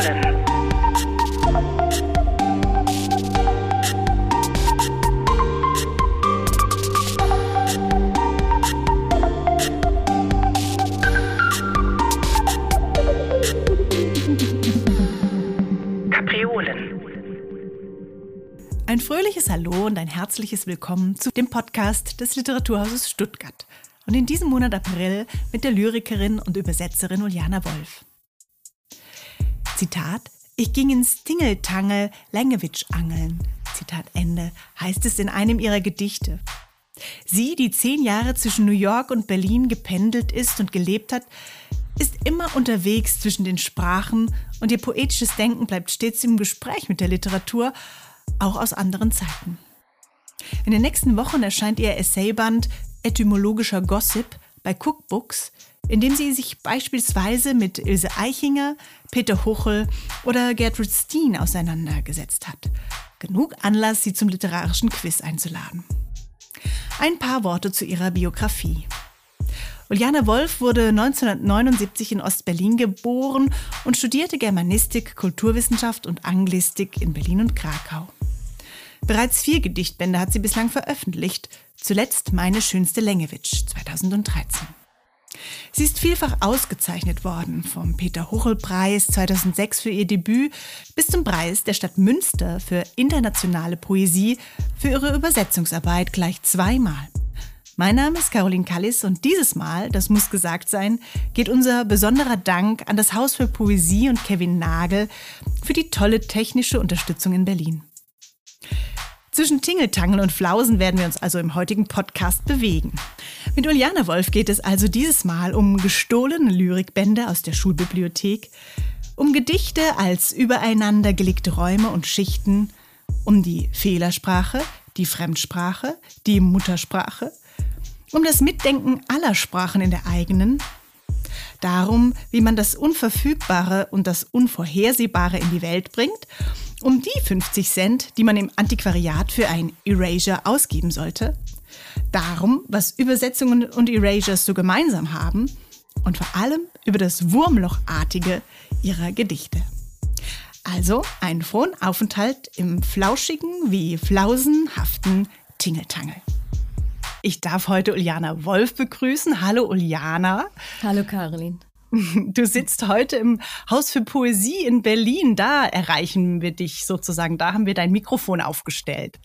Kapriolen. Kapriolen. Ein fröhliches Hallo und ein herzliches Willkommen zu dem Podcast des Literaturhauses Stuttgart. Und in diesem Monat April mit der Lyrikerin und Übersetzerin Uliana Wolf. Zitat: Ich ging ins Tingeltangel Längewitsch angeln. Zitat Ende, heißt es in einem ihrer Gedichte. Sie, die zehn Jahre zwischen New York und Berlin gependelt ist und gelebt hat, ist immer unterwegs zwischen den Sprachen und ihr poetisches Denken bleibt stets im Gespräch mit der Literatur, auch aus anderen Zeiten. In den nächsten Wochen erscheint ihr Essayband Etymologischer Gossip bei Cookbooks, in dem sie sich beispielsweise mit Ilse Eichinger, Peter Huchel oder Gertrude Steen auseinandergesetzt hat. Genug Anlass, sie zum literarischen Quiz einzuladen. Ein paar Worte zu ihrer Biografie. Uliane Wolf wurde 1979 in Ostberlin geboren und studierte Germanistik, Kulturwissenschaft und Anglistik in Berlin und Krakau. Bereits vier Gedichtbände hat sie bislang veröffentlicht, zuletzt Meine schönste Längewitsch 2013. Sie ist vielfach ausgezeichnet worden, vom Peter-Huchel-Preis 2006 für ihr Debüt bis zum Preis der Stadt Münster für internationale Poesie für ihre Übersetzungsarbeit gleich zweimal. Mein Name ist Caroline Kallis und dieses Mal, das muss gesagt sein, geht unser besonderer Dank an das Haus für Poesie und Kevin Nagel für die tolle technische Unterstützung in Berlin. Zwischen Tingeltangel und Flausen werden wir uns also im heutigen Podcast bewegen. Mit Uliane Wolf geht es also dieses Mal um gestohlene Lyrikbände aus der Schulbibliothek, um Gedichte als übereinander gelegte Räume und Schichten, um die Fehlersprache, die Fremdsprache, die Muttersprache, um das Mitdenken aller Sprachen in der eigenen, darum, wie man das Unverfügbare und das Unvorhersehbare in die Welt bringt, um die 50 Cent, die man im Antiquariat für ein Erasure ausgeben sollte, darum, was Übersetzungen und Erasures so gemeinsam haben und vor allem über das Wurmlochartige ihrer Gedichte. Also einen frohen Aufenthalt im flauschigen wie flausenhaften Tingeltangel. Ich darf heute Uliana Wolf begrüßen. Hallo Uliana. Hallo Caroline. Du sitzt heute im Haus für Poesie in Berlin. Da erreichen wir dich sozusagen. Da haben wir dein Mikrofon aufgestellt.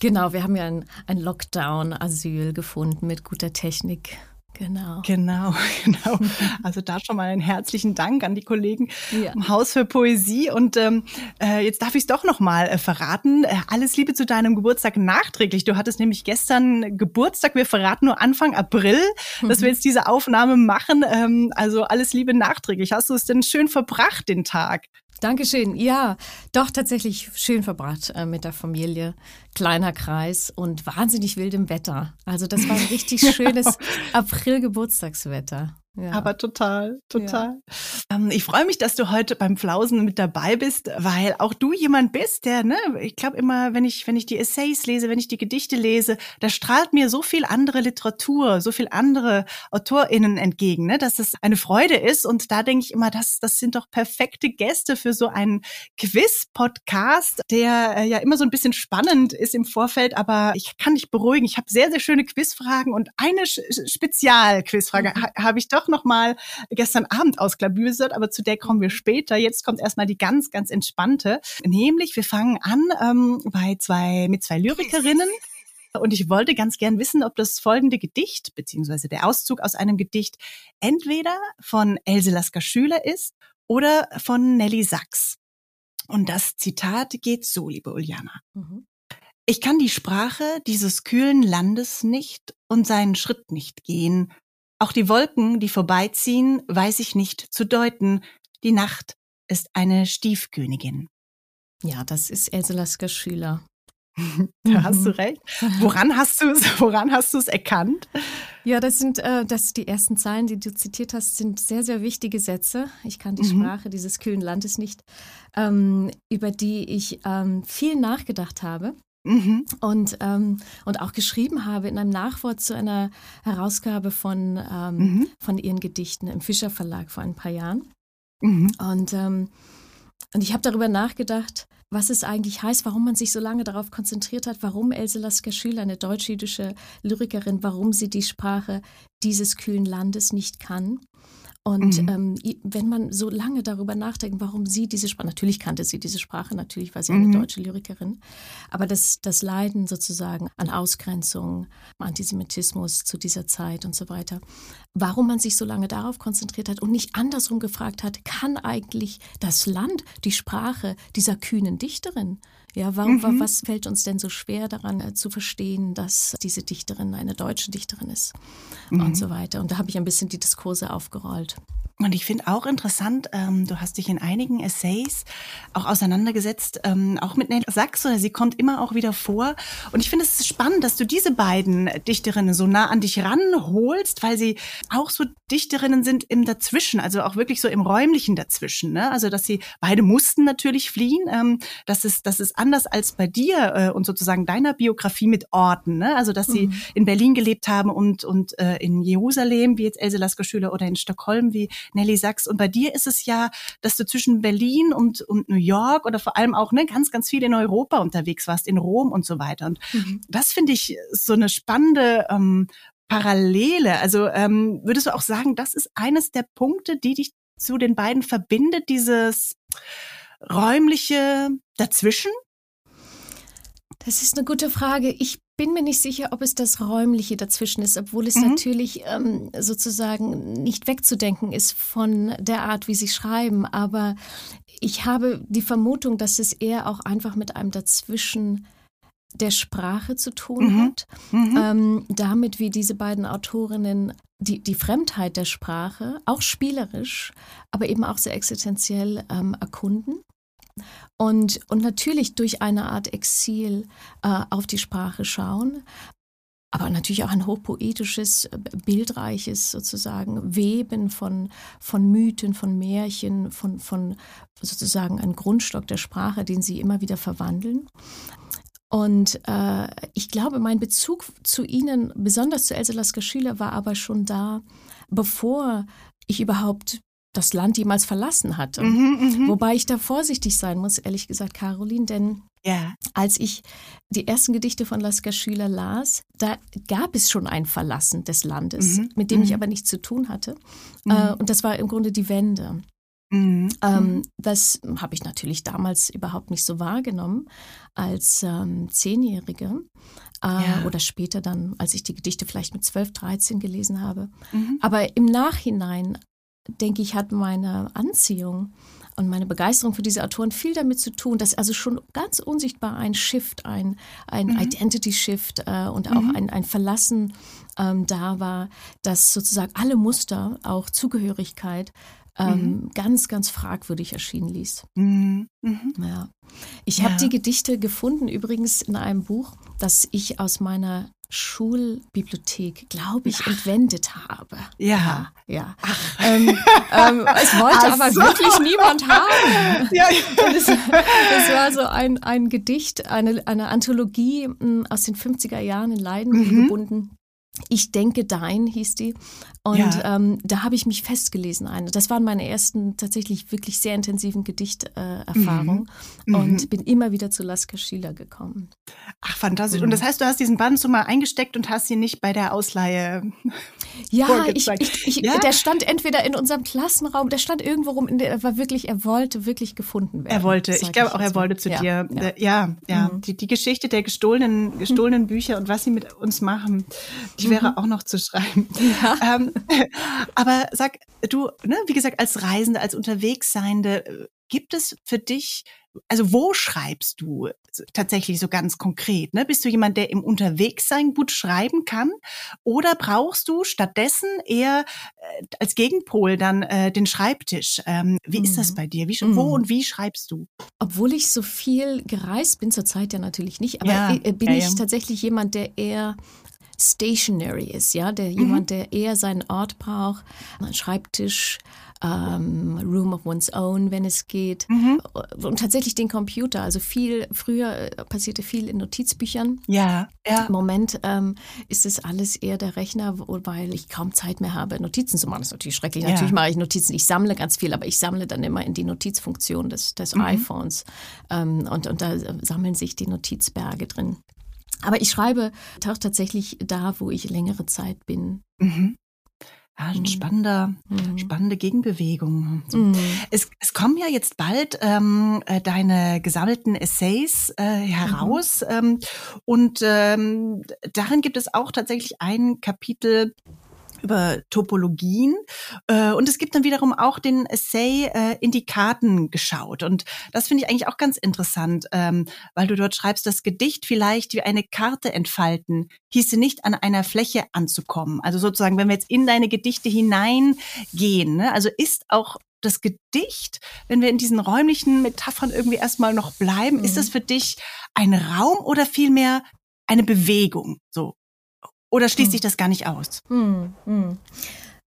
Genau, wir haben ja ein, ein Lockdown-Asyl gefunden mit guter Technik. Genau. Genau, genau. Also da schon mal einen herzlichen Dank an die Kollegen ja. im Haus für Poesie. Und ähm, äh, jetzt darf ich es doch noch mal äh, verraten. Äh, alles Liebe zu deinem Geburtstag nachträglich. Du hattest nämlich gestern Geburtstag. Wir verraten nur Anfang April, mhm. dass wir jetzt diese Aufnahme machen. Ähm, also alles Liebe nachträglich. Hast du es denn schön verbracht, den Tag? Dankeschön. Ja, doch tatsächlich schön verbracht äh, mit der Familie. Kleiner Kreis und wahnsinnig wildem Wetter. Also das war ein richtig schönes April-Geburtstagswetter. Ja. Aber total, total. Ja. Ähm, ich freue mich, dass du heute beim Flausen mit dabei bist, weil auch du jemand bist, der, ne, ich glaube immer, wenn ich, wenn ich die Essays lese, wenn ich die Gedichte lese, da strahlt mir so viel andere Literatur, so viel andere AutorInnen entgegen, ne, dass es eine Freude ist. Und da denke ich immer, das, das sind doch perfekte Gäste für so einen Quiz-Podcast, der äh, ja immer so ein bisschen spannend ist im Vorfeld, aber ich kann dich beruhigen. Ich habe sehr, sehr schöne Quizfragen und eine Spezial-Quizfrage mhm. ha habe ich doch doch noch mal gestern Abend ausklabüsert, aber zu der kommen wir später. Jetzt kommt erstmal die ganz, ganz entspannte. Nämlich, wir fangen an ähm, bei zwei, mit zwei Lyrikerinnen. Und ich wollte ganz gern wissen, ob das folgende Gedicht, beziehungsweise der Auszug aus einem Gedicht, entweder von Else Lasker Schüler ist oder von Nelly Sachs. Und das Zitat geht so, liebe Uliana. Mhm. Ich kann die Sprache dieses kühlen Landes nicht und seinen Schritt nicht gehen, auch die Wolken, die vorbeiziehen, weiß ich nicht zu deuten. Die Nacht ist eine Stiefkönigin. Ja, das ist Else Lasker Schüler. da hast du recht. Woran hast du es, woran hast du es erkannt? Ja, das sind, äh, das die ersten Zeilen, die du zitiert hast, sind sehr, sehr wichtige Sätze. Ich kann die mhm. Sprache dieses kühlen Landes nicht, ähm, über die ich ähm, viel nachgedacht habe. Mhm. Und, ähm, und auch geschrieben habe in einem Nachwort zu einer Herausgabe von, ähm, mhm. von ihren Gedichten im Fischer Verlag vor ein paar Jahren. Mhm. Und ähm, Und ich habe darüber nachgedacht, was es eigentlich heißt, warum man sich so lange darauf konzentriert hat, warum Else Lasker-Schüler, eine deutsch-jüdische Lyrikerin, warum sie die Sprache dieses kühlen Landes nicht kann. Und mhm. ähm, wenn man so lange darüber nachdenkt, warum sie diese Sprache, natürlich kannte sie diese Sprache, natürlich war sie eine mhm. deutsche Lyrikerin, aber das, das Leiden sozusagen an Ausgrenzung, Antisemitismus zu dieser Zeit und so weiter, warum man sich so lange darauf konzentriert hat und nicht andersrum gefragt hat, kann eigentlich das Land die Sprache dieser kühnen Dichterin? Ja, warum, mhm. was fällt uns denn so schwer daran äh, zu verstehen, dass diese Dichterin eine deutsche Dichterin ist mhm. und so weiter? Und da habe ich ein bisschen die Diskurse aufgerollt. Und ich finde auch interessant, ähm, du hast dich in einigen Essays auch auseinandergesetzt, ähm, auch mit Nelly Sachs, oder sie kommt immer auch wieder vor. Und ich finde es spannend, dass du diese beiden Dichterinnen so nah an dich ranholst, weil sie auch so Dichterinnen sind im Dazwischen, also auch wirklich so im räumlichen Dazwischen. Ne? Also, dass sie beide mussten natürlich fliehen. Ähm, das, ist, das ist anders als bei dir äh, und sozusagen deiner Biografie mit Orten. Ne? Also, dass sie mhm. in Berlin gelebt haben und, und äh, in Jerusalem, wie jetzt Else Lasker-Schüler, oder in Stockholm, wie Nelly Sachs. Und bei dir ist es ja, dass du zwischen Berlin und, und New York oder vor allem auch ne, ganz, ganz viel in Europa unterwegs warst, in Rom und so weiter. Und mhm. das finde ich so eine spannende ähm, Parallele. Also ähm, würdest du auch sagen, das ist eines der Punkte, die dich zu den beiden verbindet, dieses räumliche Dazwischen? Das ist eine gute Frage. Ich bin mir nicht sicher, ob es das Räumliche dazwischen ist, obwohl es mhm. natürlich ähm, sozusagen nicht wegzudenken ist von der Art, wie sie schreiben. Aber ich habe die Vermutung, dass es eher auch einfach mit einem Dazwischen der Sprache zu tun mhm. hat. Mhm. Ähm, damit, wie diese beiden Autorinnen die, die Fremdheit der Sprache, auch spielerisch, aber eben auch sehr existenziell ähm, erkunden. Und, und natürlich durch eine Art Exil äh, auf die Sprache schauen, aber natürlich auch ein hochpoetisches, äh, bildreiches sozusagen Weben von, von Mythen, von Märchen, von, von sozusagen einem Grundstock der Sprache, den sie immer wieder verwandeln. Und äh, ich glaube, mein Bezug zu ihnen, besonders zu Else Lasker Schüler, war aber schon da, bevor ich überhaupt das Land jemals verlassen hatte. Mhm, mh. Wobei ich da vorsichtig sein muss, ehrlich gesagt, Caroline, denn ja. als ich die ersten Gedichte von Lasker Schüler las, da gab es schon ein Verlassen des Landes, mhm, mit dem ich mhm. aber nichts zu tun hatte. Mhm. Äh, und das war im Grunde die Wende. Mhm. Ähm, mhm. das habe ich natürlich damals überhaupt nicht so wahrgenommen als ähm, Zehnjährige. Äh, ja. Oder später dann, als ich die Gedichte vielleicht mit 12, 13 gelesen habe. Mhm. Aber im Nachhinein denke ich, hat meine Anziehung und meine Begeisterung für diese Autoren viel damit zu tun, dass also schon ganz unsichtbar ein Shift, ein, ein mhm. Identity-Shift äh, und auch mhm. ein, ein Verlassen ähm, da war, dass sozusagen alle Muster, auch Zugehörigkeit, ähm, mhm. ganz, ganz fragwürdig erschienen ließ. Mhm. Mhm. Ja. Ich ja. habe die Gedichte gefunden, übrigens in einem Buch, das ich aus meiner Schulbibliothek, glaube ich, entwendet habe. Ja. Ja. Ähm, ähm, es wollte Ach aber so. wirklich niemand haben. Ja. Es, es, war so ein, ein Gedicht, eine, eine Anthologie hm, aus den 50er Jahren in Leiden mhm. gebunden. Ich denke dein hieß die. Und ja. ähm, da habe ich mich festgelesen. Eine. Das waren meine ersten tatsächlich wirklich sehr intensiven Gedichterfahrungen. Äh, mhm. Und mhm. bin immer wieder zu Lasker Schieler gekommen. Ach, fantastisch. Mhm. Und das heißt, du hast diesen Band so mal eingesteckt und hast ihn nicht bei der Ausleihe. Ja, ich, ich, ich, ja? der stand entweder in unserem Klassenraum, der stand irgendwo rum, der war wirklich, er wollte wirklich gefunden werden. Er wollte, ich glaube auch, er wollte zu ja. dir. Ja, ja. ja. Mhm. Die, die Geschichte der gestohlenen, gestohlenen Bücher und was sie mit uns machen, die wäre mhm. auch noch zu schreiben. Ähm, aber sag du, ne, wie gesagt, als Reisende, als Unterwegsseiende, äh, gibt es für dich, also wo schreibst du tatsächlich so ganz konkret? Ne? Bist du jemand, der im Unterwegssein gut schreiben kann? Oder brauchst du stattdessen eher äh, als Gegenpol dann äh, den Schreibtisch? Ähm, wie mhm. ist das mhm. bei dir? Wie, mhm. Wo und wie schreibst du? Obwohl ich so viel gereist bin, zurzeit ja natürlich nicht, aber ja, äh, bin ja, ich ja. tatsächlich jemand, der eher stationary ist, ja, der mhm. jemand, der eher seinen Ort braucht, einen Schreibtisch, ähm, Room of One's Own, wenn es geht. Mhm. Und tatsächlich den Computer. Also viel, früher äh, passierte viel in Notizbüchern. Ja, ja. Im Moment ähm, ist es alles eher der Rechner, weil ich kaum Zeit mehr habe, Notizen zu machen. Das ist natürlich schrecklich. Ja. Natürlich mache ich Notizen. Ich sammle ganz viel, aber ich sammle dann immer in die Notizfunktion des, des mhm. iPhones. Ähm, und, und da sammeln sich die Notizberge drin. Aber ich schreibe auch tatsächlich da, wo ich längere Zeit bin. Mhm. Ja, ein mhm. spannender, mhm. spannende Gegenbewegung. Mhm. Es, es kommen ja jetzt bald ähm, äh, deine gesammelten Essays äh, heraus mhm. ähm, und ähm, darin gibt es auch tatsächlich ein Kapitel über Topologien. Äh, und es gibt dann wiederum auch den Essay äh, in die Karten geschaut. Und das finde ich eigentlich auch ganz interessant, ähm, weil du dort schreibst, das Gedicht vielleicht wie eine Karte entfalten, hieße nicht an einer Fläche anzukommen. Also sozusagen, wenn wir jetzt in deine Gedichte hineingehen, ne? also ist auch das Gedicht, wenn wir in diesen räumlichen Metaphern irgendwie erstmal noch bleiben, mhm. ist das für dich ein Raum oder vielmehr eine Bewegung? So, oder schließt hm. sich das gar nicht aus? Hm, hm.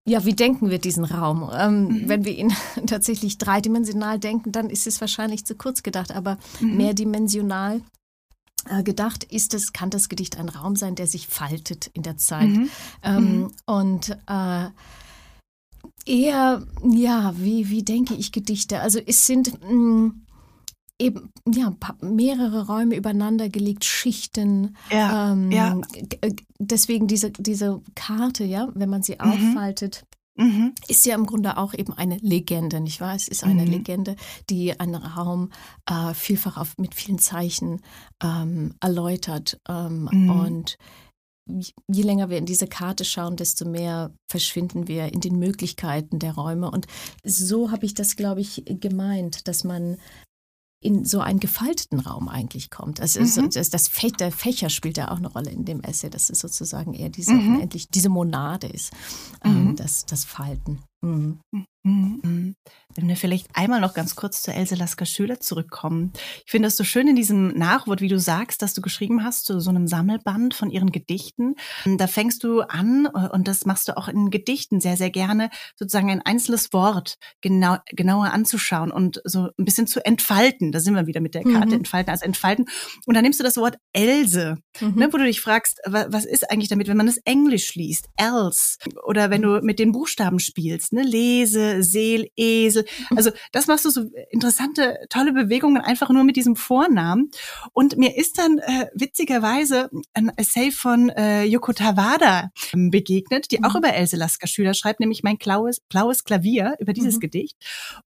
Ja, wie denken wir diesen Raum? Ähm, mhm. Wenn wir ihn tatsächlich dreidimensional denken, dann ist es wahrscheinlich zu kurz gedacht, aber mhm. mehrdimensional äh, gedacht ist es, kann das Gedicht ein Raum sein, der sich faltet in der Zeit. Mhm. Ähm, mhm. und äh, eher, ja, wie, wie denke ich Gedichte? Also es sind mh, eben ja mehrere Räume übereinander gelegt, Schichten. Ja, ähm, ja. Äh, deswegen diese diese Karte, ja, wenn man sie mhm. auffaltet. Mhm. Ist ja im Grunde auch eben eine Legende, nicht wahr? Es ist eine mhm. Legende, die einen Raum äh, vielfach auf, mit vielen Zeichen ähm, erläutert. Ähm, mhm. Und je länger wir in diese Karte schauen, desto mehr verschwinden wir in den Möglichkeiten der Räume. Und so habe ich das, glaube ich, gemeint, dass man in so einen gefalteten Raum eigentlich kommt. Also mhm. das, das Fä der Fächer spielt ja auch eine Rolle in dem Essay, dass es sozusagen eher diese, mhm. endlich diese Monade ist, ähm, mhm. das, das Falten. Mhm. Mhm. Wenn wir vielleicht einmal noch ganz kurz zu Else Lasker Schüler zurückkommen. Ich finde das so schön in diesem Nachwort, wie du sagst, dass du geschrieben hast, zu so einem Sammelband von ihren Gedichten. Da fängst du an, äh, und das machst du auch in Gedichten sehr, sehr gerne, sozusagen ein einzelnes Wort genau, genauer anzuschauen und so ein bisschen zu entfalten. Da sind wir wieder mit der Karte mhm. entfalten, also entfalten. Und dann nimmst du das Wort Else, mhm. ne, wo du dich fragst, was ist eigentlich damit, wenn man es Englisch liest? Else. Oder wenn du mit den Buchstaben spielst, ne, lese, Seel, Esel. Also das machst du so interessante, tolle Bewegungen einfach nur mit diesem Vornamen. Und mir ist dann äh, witzigerweise ein Essay von äh, Yoko Tawada ähm, begegnet, die mhm. auch über Else Lasker Schüler schreibt, nämlich mein blaues, blaues Klavier über dieses mhm. Gedicht.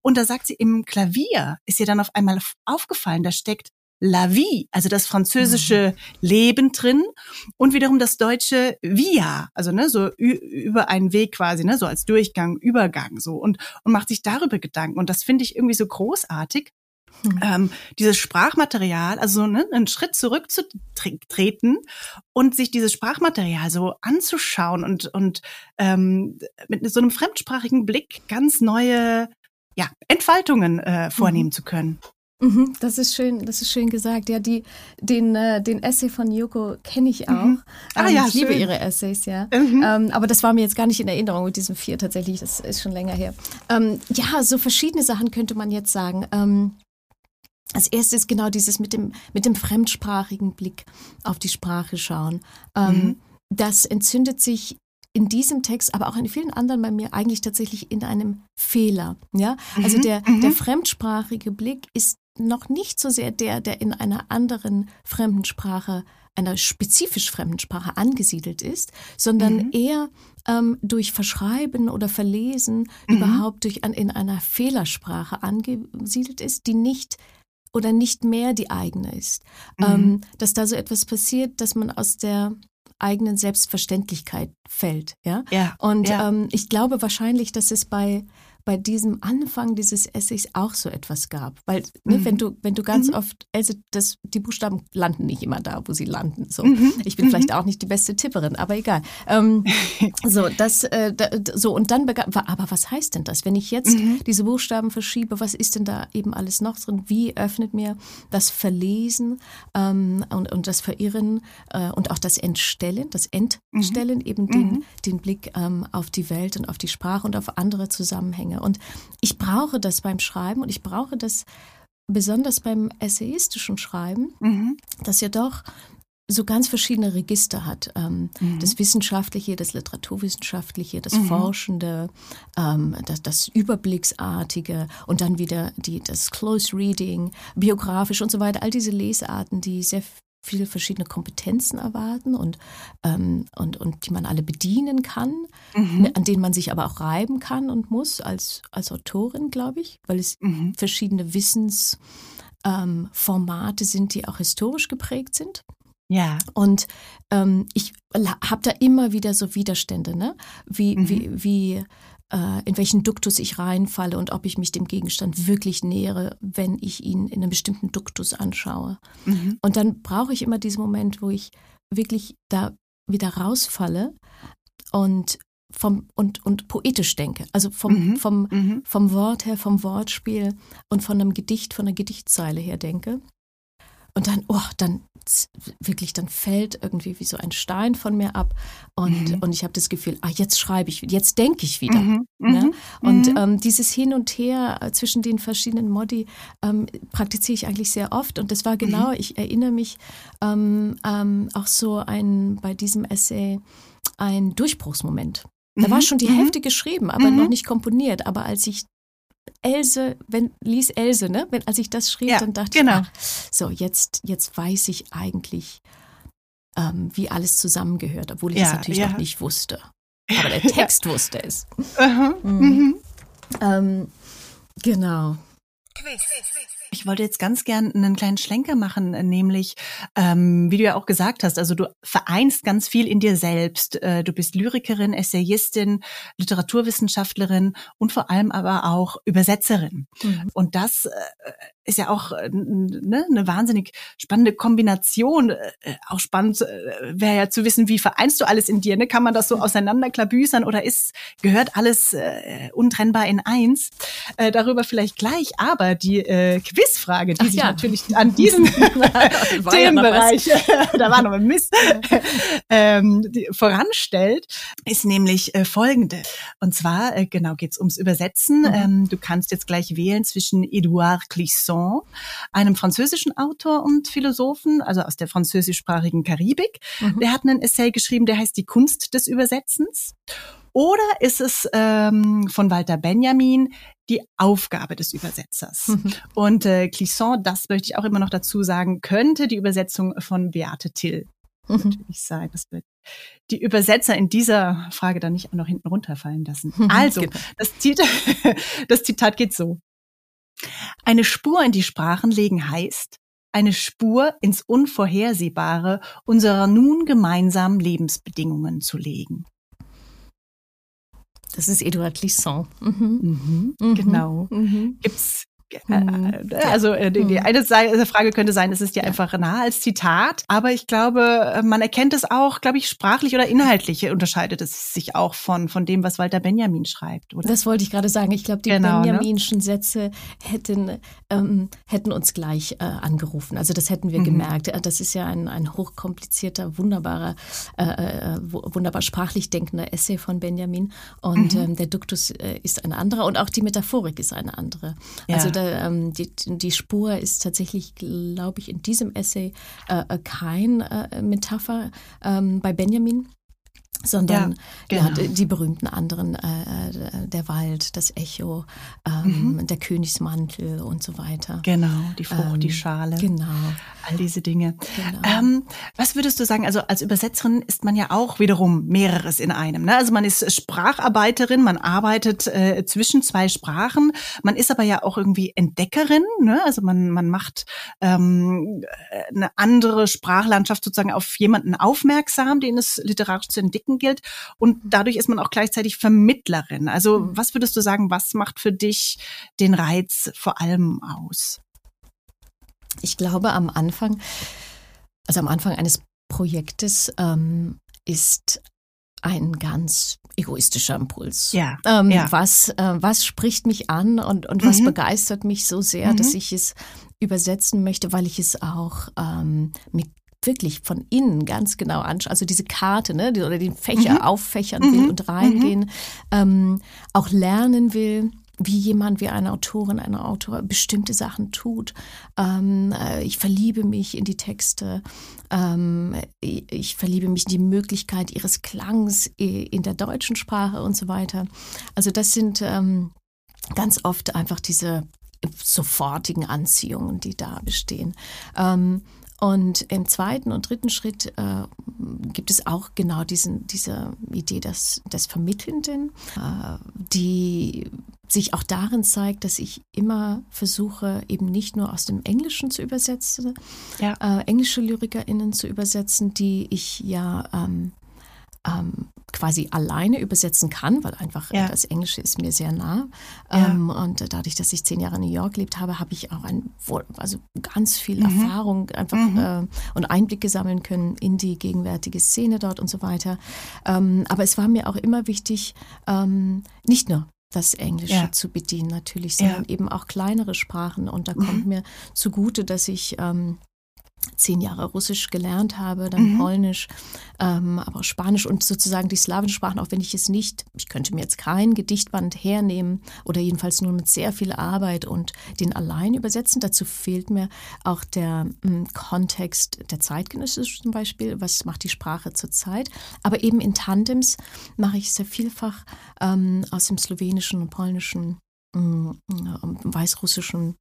Und da sagt sie, im Klavier ist ihr dann auf einmal aufgefallen, da steckt La vie, also das französische mhm. Leben drin und wiederum das deutsche via, also ne, so über einen Weg quasi, ne, so als Durchgang, Übergang so und und macht sich darüber Gedanken und das finde ich irgendwie so großartig. Hm. Ähm, dieses Sprachmaterial, also ne, einen Schritt zurückzutreten und sich dieses Sprachmaterial so anzuschauen und und ähm, mit so einem fremdsprachigen Blick ganz neue ja, Entfaltungen äh, vornehmen mhm. zu können. Mhm, das ist schön, das ist schön gesagt. Ja, die, den, äh, den Essay von Yoko kenne ich auch. Mhm. Ah, ähm, ja, ich schön. liebe ihre Essays, ja. Mhm. Ähm, aber das war mir jetzt gar nicht in Erinnerung mit diesem vier tatsächlich. Das ist schon länger her. Ähm, ja, so verschiedene Sachen könnte man jetzt sagen. Ähm, als erstes genau dieses mit dem, mit dem fremdsprachigen Blick auf die Sprache schauen. Ähm, mhm. Das entzündet sich in diesem Text, aber auch in vielen anderen bei mir eigentlich tatsächlich in einem Fehler. Ja, also mhm, der, der mhm. fremdsprachige Blick ist noch nicht so sehr der, der in einer anderen fremden Sprache, einer spezifisch fremden Sprache angesiedelt ist, sondern mhm. eher ähm, durch Verschreiben oder Verlesen mhm. überhaupt durch an, in einer Fehlersprache angesiedelt ist, die nicht oder nicht mehr die eigene ist. Mhm. Ähm, dass da so etwas passiert, dass man aus der eigenen Selbstverständlichkeit fällt. Ja. ja Und ja. Ähm, ich glaube wahrscheinlich, dass es bei bei diesem Anfang dieses Essays auch so etwas gab. Weil, ne, mhm. wenn du, wenn du ganz mhm. oft, also das, die Buchstaben landen nicht immer da, wo sie landen. So. Mhm. Ich bin vielleicht mhm. auch nicht die beste Tipperin, aber egal. Ähm, so, das, äh, da, so, und dann begann, aber was heißt denn das? Wenn ich jetzt mhm. diese Buchstaben verschiebe, was ist denn da eben alles noch drin? Wie öffnet mir das Verlesen ähm, und, und das Verirren äh, und auch das Entstellen, das Entstellen, eben den, den Blick ähm, auf die Welt und auf die Sprache und auf andere Zusammenhänge Dinge. Und ich brauche das beim Schreiben und ich brauche das besonders beim essayistischen Schreiben, mhm. dass ja doch so ganz verschiedene Register hat. Ähm, mhm. Das Wissenschaftliche, das Literaturwissenschaftliche, das mhm. Forschende, ähm, das, das, Überblicksartige und dann wieder die, das Close Reading, biografisch und so weiter. All diese Lesarten, die sehr viele verschiedene Kompetenzen erwarten und, ähm, und, und die man alle bedienen kann, mhm. an denen man sich aber auch reiben kann und muss als, als Autorin, glaube ich, weil es mhm. verschiedene Wissensformate ähm, sind, die auch historisch geprägt sind. Ja. Und ähm, ich habe da immer wieder so Widerstände, ne? Wie, mhm. wie, wie in welchen Duktus ich reinfalle und ob ich mich dem Gegenstand wirklich nähere, wenn ich ihn in einem bestimmten Duktus anschaue. Mhm. Und dann brauche ich immer diesen Moment, wo ich wirklich da wieder rausfalle und vom und, und poetisch denke, also vom, mhm. Vom, mhm. vom Wort her, vom Wortspiel und von einem Gedicht, von einer Gedichtzeile her denke. Und dann, oh, dann wirklich, dann fällt irgendwie wie so ein Stein von mir ab und, mhm. und ich habe das Gefühl, ah, jetzt schreibe ich, jetzt denke ich wieder. Mhm. Ne? Mhm. Und mhm. ähm, dieses Hin und Her äh, zwischen den verschiedenen Modi ähm, praktiziere ich eigentlich sehr oft und das war genau, mhm. ich erinnere mich ähm, ähm, auch so ein, bei diesem Essay ein Durchbruchsmoment. Da war mhm. schon die Hälfte geschrieben, aber noch nicht komponiert. Aber als ich Else, wenn lies Else, ne? Wenn, als ich das schrieb, ja, dann dachte genau. ich, ach, so jetzt jetzt weiß ich eigentlich, ähm, wie alles zusammengehört, obwohl ich ja, es natürlich ja. noch nicht wusste. Aber der Text wusste es. Mhm. Mhm. Ähm, genau. Quiz. Ich wollte jetzt ganz gern einen kleinen Schlenker machen, nämlich, ähm, wie du ja auch gesagt hast, also du vereinst ganz viel in dir selbst. Äh, du bist Lyrikerin, Essayistin, Literaturwissenschaftlerin und vor allem aber auch Übersetzerin. Mhm. Und das äh, ist ja auch äh, ne, eine wahnsinnig spannende Kombination. Äh, auch spannend äh, wäre ja zu wissen, wie vereinst du alles in dir? Ne? Kann man das so auseinanderklabüsern oder ist gehört alles äh, untrennbar in eins? Äh, darüber vielleicht gleich. Aber die äh, Quizfrage, die Ach, sich ja. natürlich an diesen Themenbereich, da war noch ein Mist, ähm, voranstellt, ist nämlich äh, folgende. Und zwar äh, genau geht's ums Übersetzen. Mhm. Ähm, du kannst jetzt gleich wählen zwischen Edouard Clisson Masson, einem französischen Autor und Philosophen, also aus der französischsprachigen Karibik. Mhm. Der hat einen Essay geschrieben, der heißt Die Kunst des Übersetzens. Oder ist es ähm, von Walter Benjamin die Aufgabe des Übersetzers? Mhm. Und äh, Clisson, das möchte ich auch immer noch dazu sagen, könnte die Übersetzung von Beate Till mhm. natürlich sein. Das wird die Übersetzer in dieser Frage dann nicht auch noch hinten runterfallen lassen. Also, genau. das, Zitat, das Zitat geht so. Eine Spur in die Sprachen legen heißt, eine Spur ins Unvorhersehbare unserer nun gemeinsamen Lebensbedingungen zu legen. Das ist Eduard Clisson. Mhm. Mhm, genau. Mhm. Gibt's Mhm. Also äh, die, die mhm. eine Frage könnte sein, es ist dir ja. einfach nah als Zitat, aber ich glaube, man erkennt es auch, glaube ich, sprachlich oder inhaltlich unterscheidet es sich auch von, von dem, was Walter Benjamin schreibt, oder? Das wollte ich gerade sagen. Ich glaube, die genau, ne? Benjaminschen ne? Sätze hätten, ähm, hätten uns gleich äh, angerufen. Also das hätten wir mhm. gemerkt. Äh, das ist ja ein, ein hochkomplizierter, wunderbarer, äh, äh wunderbar sprachlich denkender Essay von Benjamin und mhm. ähm, der Duktus äh, ist ein anderer und auch die Metaphorik ist eine andere. Ja. Da ähm, die, die Spur ist tatsächlich, glaube ich, in diesem Essay äh, äh kein äh, Metapher ähm, bei Benjamin sondern ja, genau. ja, die berühmten anderen, äh, äh, der Wald, das Echo, ähm, mhm. der Königsmantel und so weiter. Genau, die Frucht, ähm, die Schale. Genau. All diese Dinge. Genau. Ähm, was würdest du sagen, also als Übersetzerin ist man ja auch wiederum mehreres in einem. Ne? Also man ist Spracharbeiterin, man arbeitet äh, zwischen zwei Sprachen, man ist aber ja auch irgendwie Entdeckerin, ne? also man, man macht ähm, eine andere Sprachlandschaft sozusagen auf jemanden aufmerksam, den es literarisch zu entdecken Marken gilt. Und dadurch ist man auch gleichzeitig Vermittlerin. Also mhm. was würdest du sagen, was macht für dich den Reiz vor allem aus? Ich glaube, am Anfang, also am Anfang eines Projektes ähm, ist ein ganz egoistischer Impuls. Ja. Ähm, ja. Was, äh, was spricht mich an und, und was mhm. begeistert mich so sehr, mhm. dass ich es übersetzen möchte, weil ich es auch ähm, mit wirklich von innen ganz genau anschauen, also diese Karte ne, oder den Fächer mhm. auffächern will mhm. und reingehen, mhm. ähm, auch lernen will wie jemand, wie eine Autorin, eine Autor bestimmte Sachen tut. Ähm, äh, ich verliebe mich in die Texte. Ähm, ich verliebe mich in die Möglichkeit ihres Klangs in der deutschen Sprache und so weiter. Also das sind ähm, ganz oft einfach diese sofortigen Anziehungen, die da bestehen. Und im zweiten und dritten Schritt äh, gibt es auch genau diesen, diese Idee des, des Vermittelnden, äh, die sich auch darin zeigt, dass ich immer versuche, eben nicht nur aus dem Englischen zu übersetzen, ja. äh, englische LyrikerInnen zu übersetzen, die ich ja ähm, ähm, quasi alleine übersetzen kann, weil einfach ja. das Englische ist mir sehr nah. Ja. Ähm, und dadurch, dass ich zehn Jahre in New York gelebt habe, habe ich auch ein, also ganz viel mhm. Erfahrung einfach mhm. äh, und Einblicke sammeln können in die gegenwärtige Szene dort und so weiter. Ähm, aber es war mir auch immer wichtig, ähm, nicht nur das Englische ja. zu bedienen natürlich, sondern eben auch kleinere Sprachen. Und da kommt mhm. mir zugute, dass ich ähm, zehn Jahre Russisch gelernt habe, dann mhm. Polnisch, ähm, aber auch Spanisch und sozusagen die slawischen Sprachen, auch wenn ich es nicht, ich könnte mir jetzt kein Gedichtband hernehmen oder jedenfalls nur mit sehr viel Arbeit und den allein übersetzen. Dazu fehlt mir auch der m, hm, Kontext der Zeitgenössischen zum Beispiel, was macht die Sprache zurzeit. Aber eben in Tandems mache ich sehr vielfach ähm, aus dem Slowenischen und Polnischen, m, hm, Weißrussischen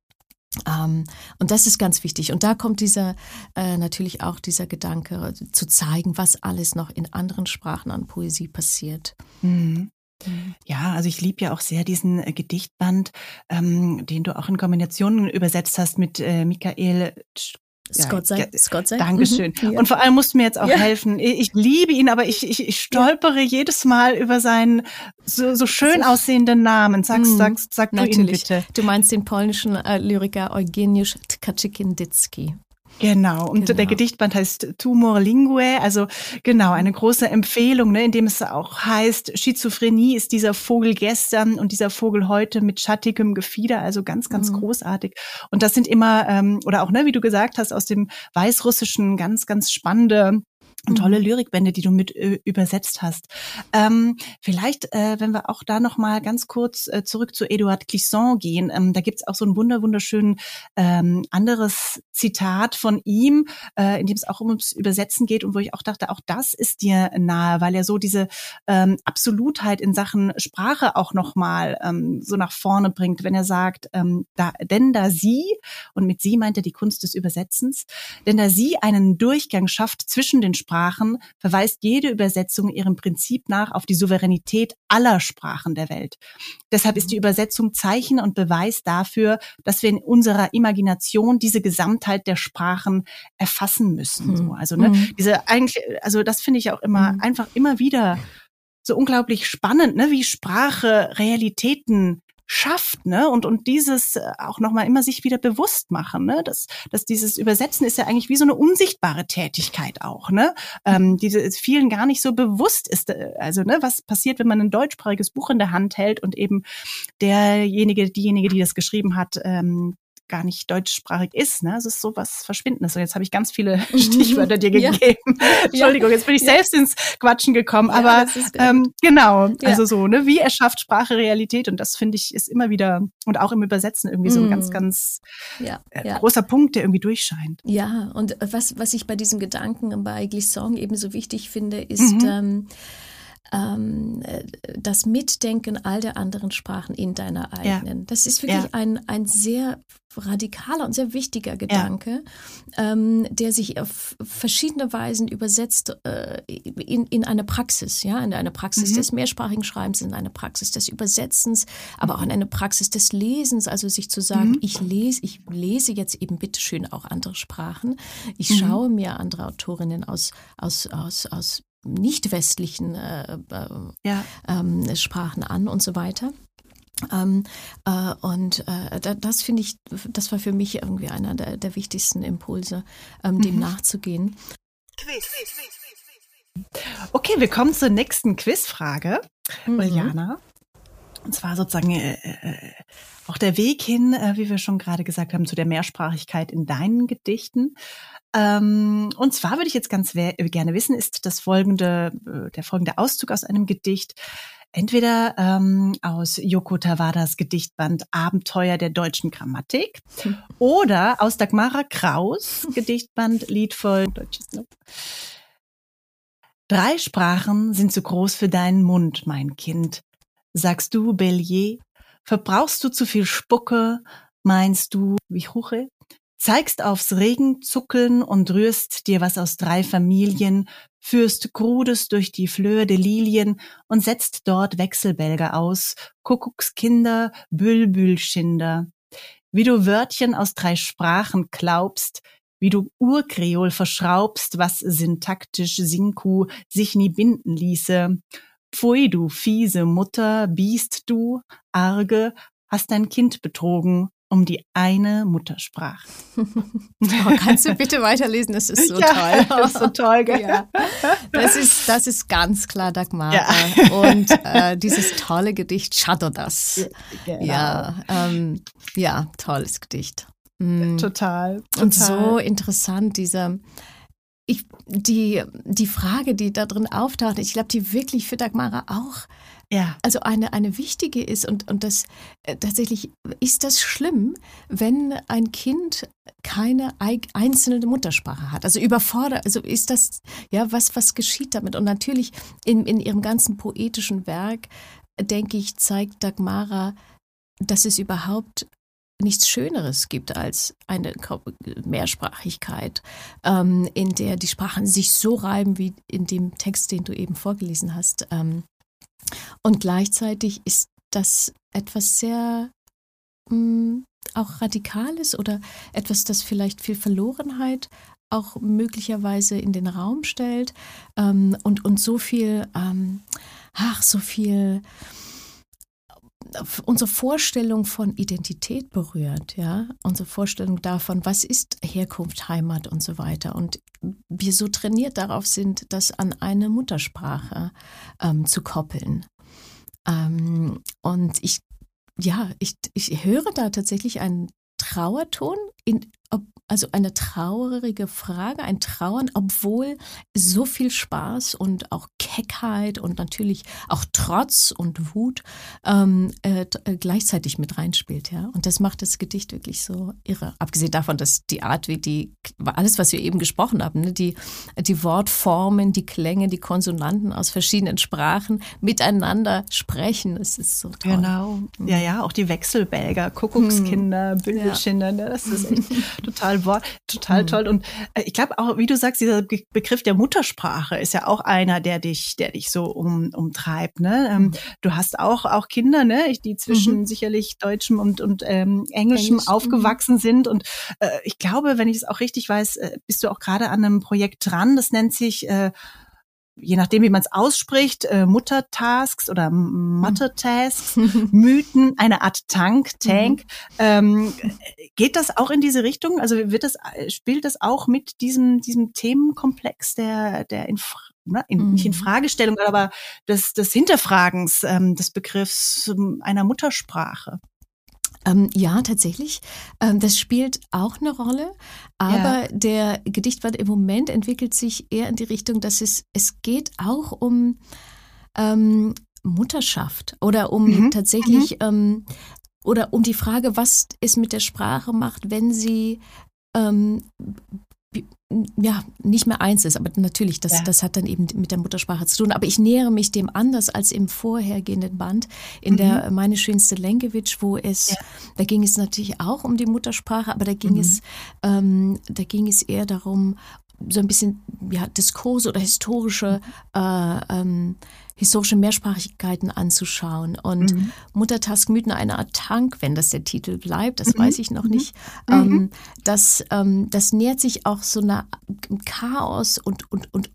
ähm, und das ist ganz wichtig. Und da kommt dieser äh, natürlich auch dieser Gedanke zu zeigen, was alles noch in anderen Sprachen an Poesie passiert. Mhm. Ja, also ich liebe ja auch sehr diesen äh, Gedichtband, ähm, den du auch in Kombinationen übersetzt hast mit äh, Michael Scott sei. Ja, Scott sei. Dankeschön. Mhm, ja. Und vor allem musst du mir jetzt auch ja. helfen. Ich liebe ihn, aber ich, ich, ich stolpere jedes Mal über seinen so, so schön aussehenden Namen. Sag, mhm. sag, sag du ihn bitte. Du meinst den polnischen äh, Lyriker Eugeniusz Tkaczyk-Indycki. Genau, und genau. der Gedichtband heißt Tumor Lingue, also genau, eine große Empfehlung, ne, in dem es auch heißt, Schizophrenie ist dieser Vogel gestern und dieser Vogel heute mit schattigem Gefieder, also ganz, ganz mhm. großartig. Und das sind immer, ähm, oder auch, ne, wie du gesagt hast, aus dem Weißrussischen ganz, ganz spannende und tolle mhm. Lyrikbände, die du mit äh, übersetzt hast. Ähm, vielleicht, äh, wenn wir auch da noch mal ganz kurz äh, zurück zu Eduard Clisson gehen, ähm, da gibt's auch so ein wunder wunderschön ähm, anderes Zitat von ihm, äh, in dem es auch ums Übersetzen geht und wo ich auch dachte, auch das ist dir nahe, weil er so diese ähm, Absolutheit in Sachen Sprache auch noch mal ähm, so nach vorne bringt, wenn er sagt, ähm, da, denn da sie und mit sie meint er die Kunst des Übersetzens, denn da sie einen Durchgang schafft zwischen den Sprachen Sprachen verweist jede Übersetzung ihrem Prinzip nach auf die Souveränität aller Sprachen der Welt. Deshalb ist die mhm. Übersetzung Zeichen und Beweis dafür, dass wir in unserer Imagination diese Gesamtheit der Sprachen erfassen müssen. So, mhm. also ne, mhm. diese eigentlich, also das finde ich auch immer einfach immer wieder so unglaublich spannend, ne, wie Sprache Realitäten schafft, ne? Und und dieses äh, auch noch mal immer sich wieder bewusst machen, ne? Dass dass dieses Übersetzen ist ja eigentlich wie so eine unsichtbare Tätigkeit auch, ne? Ähm, diese vielen gar nicht so bewusst ist, äh, also ne, was passiert, wenn man ein deutschsprachiges Buch in der Hand hält und eben derjenige, diejenige, die das geschrieben hat, ähm, gar nicht deutschsprachig ist. Ne? Es ist so was Verschwindendes. Und jetzt habe ich ganz viele. Stichwörter dir gegeben. Ja. Entschuldigung, jetzt bin ich ja. selbst ins Quatschen gekommen. Aber ähm, genau, also so, ne? wie erschafft Sprache Realität? Und das finde ich ist immer wieder und auch im Übersetzen irgendwie so ein ganz, mhm. ganz äh, großer Punkt, der irgendwie durchscheint. Ja, und was, was ich bei diesem Gedanken bei Glissong eben so wichtig finde, ist, mhm. ähm, ähm, das Mitdenken all der anderen Sprachen in deiner eigenen. Ja. Das ist wirklich ja. ein, ein sehr radikaler und sehr wichtiger Gedanke, ja. ähm, der sich auf verschiedene Weisen übersetzt äh, in, in eine Praxis, ja, in eine Praxis mhm. des mehrsprachigen Schreibens, in eine Praxis des Übersetzens, aber auch in eine Praxis des Lesens, also sich zu sagen, mhm. ich lese, ich lese jetzt eben bitteschön auch andere Sprachen, ich mhm. schaue mir andere Autorinnen aus, aus, aus, aus nicht westlichen äh, äh, ja. ähm, Sprachen an und so weiter. Ähm, äh, und äh, das finde ich, das war für mich irgendwie einer der, der wichtigsten Impulse, ähm, dem mhm. nachzugehen. Quiz. Okay, wir kommen zur nächsten Quizfrage, mhm. Juliana. Und zwar sozusagen äh, äh, auch der Weg hin, äh, wie wir schon gerade gesagt haben, zu der Mehrsprachigkeit in deinen Gedichten. Ähm, und zwar würde ich jetzt ganz gerne wissen, ist das folgende, äh, der folgende Auszug aus einem Gedicht. Entweder ähm, aus Yoko Tawadas Gedichtband Abenteuer der deutschen Grammatik oder aus Dagmara Kraus Gedichtband Liedvoll Deutsches Lob. Drei Sprachen sind zu groß für deinen Mund, mein Kind. Sagst du, Bellier, verbrauchst du zu viel Spucke, meinst du, wie Huche? Zeigst aufs Regen zuckeln und rührst dir was aus drei Familien, führst Grudes durch die Fleur de Lilien und setzt dort Wechselbälge aus, Kuckuckskinder, Bülbülschinder. Wie du Wörtchen aus drei Sprachen glaubst, wie du Urkreol verschraubst, was syntaktisch Sinku sich nie binden ließe. Pfui, du fiese Mutter, biest du, arge, hast dein Kind betrogen, um die eine Muttersprache. Oh, kannst du bitte weiterlesen? Das ist so ja, toll. Das ist so toll, gell? Ja. Das, ist, das ist ganz klar Dagmar. Ja. Und äh, dieses tolle Gedicht Chadodas. Genau. Ja, ähm, ja, tolles Gedicht. Mhm. Total, total. Und so interessant, dieser ich, die, die Frage, die da drin auftaucht, ich glaube, die wirklich für Dagmara auch ja. also eine, eine wichtige ist. Und, und das äh, tatsächlich ist das schlimm, wenn ein Kind keine einzelne Muttersprache hat. Also überfordert, also ist das, ja, was, was geschieht damit? Und natürlich in, in ihrem ganzen poetischen Werk, denke ich, zeigt Dagmara, dass es überhaupt nichts Schöneres gibt als eine Mehrsprachigkeit, ähm, in der die Sprachen sich so reiben wie in dem Text, den du eben vorgelesen hast. Ähm, und gleichzeitig ist das etwas sehr mh, mm, auch Radikales oder etwas, das vielleicht viel Verlorenheit auch möglicherweise in den Raum stellt ähm, und, und so viel, ähm, ach, so viel unsere Vorstellung von Identität berührt, ja, unsere Vorstellung davon, was ist Herkunft, Heimat und so weiter. Und wir so trainiert darauf sind, das an eine Muttersprache ähm, zu koppeln. Ähm, und ich, ja, ich, ich höre da tatsächlich einen Trauerton in, ob, also eine traurige Frage, ein Trauern, obwohl so viel Spaß und auch Keckheit und natürlich auch Trotz und Wut ähm, äh, äh, gleichzeitig mit reinspielt, ja. Und das macht das Gedicht wirklich so irre. Abgesehen davon, dass die Art, wie die, alles, was wir eben gesprochen haben, ne, die, die Wortformen, die Klänge, die Konsonanten aus verschiedenen Sprachen miteinander sprechen, das ist so toll. Genau. Mhm. Ja, ja, auch die Wechselbälger, Kuckuckskinder, hm. Bündelskinder, ja. ne, das ist echt total total mhm. toll. Und äh, ich glaube auch, wie du sagst, dieser Begriff der Muttersprache ist ja auch einer, der dich, der dich so um, umtreibt. Ne? Ähm, mhm. Du hast auch auch Kinder, ne, die zwischen mhm. sicherlich deutschem und und ähm, englischem Englisch. Mhm. aufgewachsen sind. Und äh, ich glaube, wenn ich es auch richtig weiß, äh, bist du auch gerade an einem Projekt dran. Das nennt sich äh, je nachdem, wie man es ausspricht, äh, Muttertasks oder Mathe-Tasks, Mythen, eine Art Tank, Tank. Mhm. Ähm, geht das auch in diese Richtung? Also wird das, spielt das auch mit diesem, diesem Themenkomplex der, der Inf ne, in, mhm. nicht in Fragestellung, aber des, des Hinterfragens ähm, des Begriffs ähm, einer Muttersprache? Ähm, ja, tatsächlich. Ähm, das spielt auch eine Rolle. Aber ja. der Gedichtband im Moment entwickelt sich eher in die Richtung, dass es, es geht auch um ähm, Mutterschaft oder um mhm. tatsächlich mhm. Ähm, oder um die Frage, was es mit der Sprache macht, wenn sie ähm, ja, nicht mehr eins ist, aber natürlich, das, ja. das hat dann eben mit der Muttersprache zu tun. Aber ich nähere mich dem anders als im vorhergehenden Band, in mhm. der Meine schönste Lenkewitsch, wo es, ja. da ging es natürlich auch um die Muttersprache, aber da ging mhm. es, ähm, da ging es eher darum, so ein bisschen ja, Diskurse oder historische äh, ähm, historische Mehrsprachigkeiten anzuschauen. Und mhm. Muttertaskmythen, eine Art Tank, wenn das der Titel bleibt, das mhm. weiß ich noch mhm. nicht, mhm. ähm, das, ähm, das nähert sich auch so einer Chaos und, und, und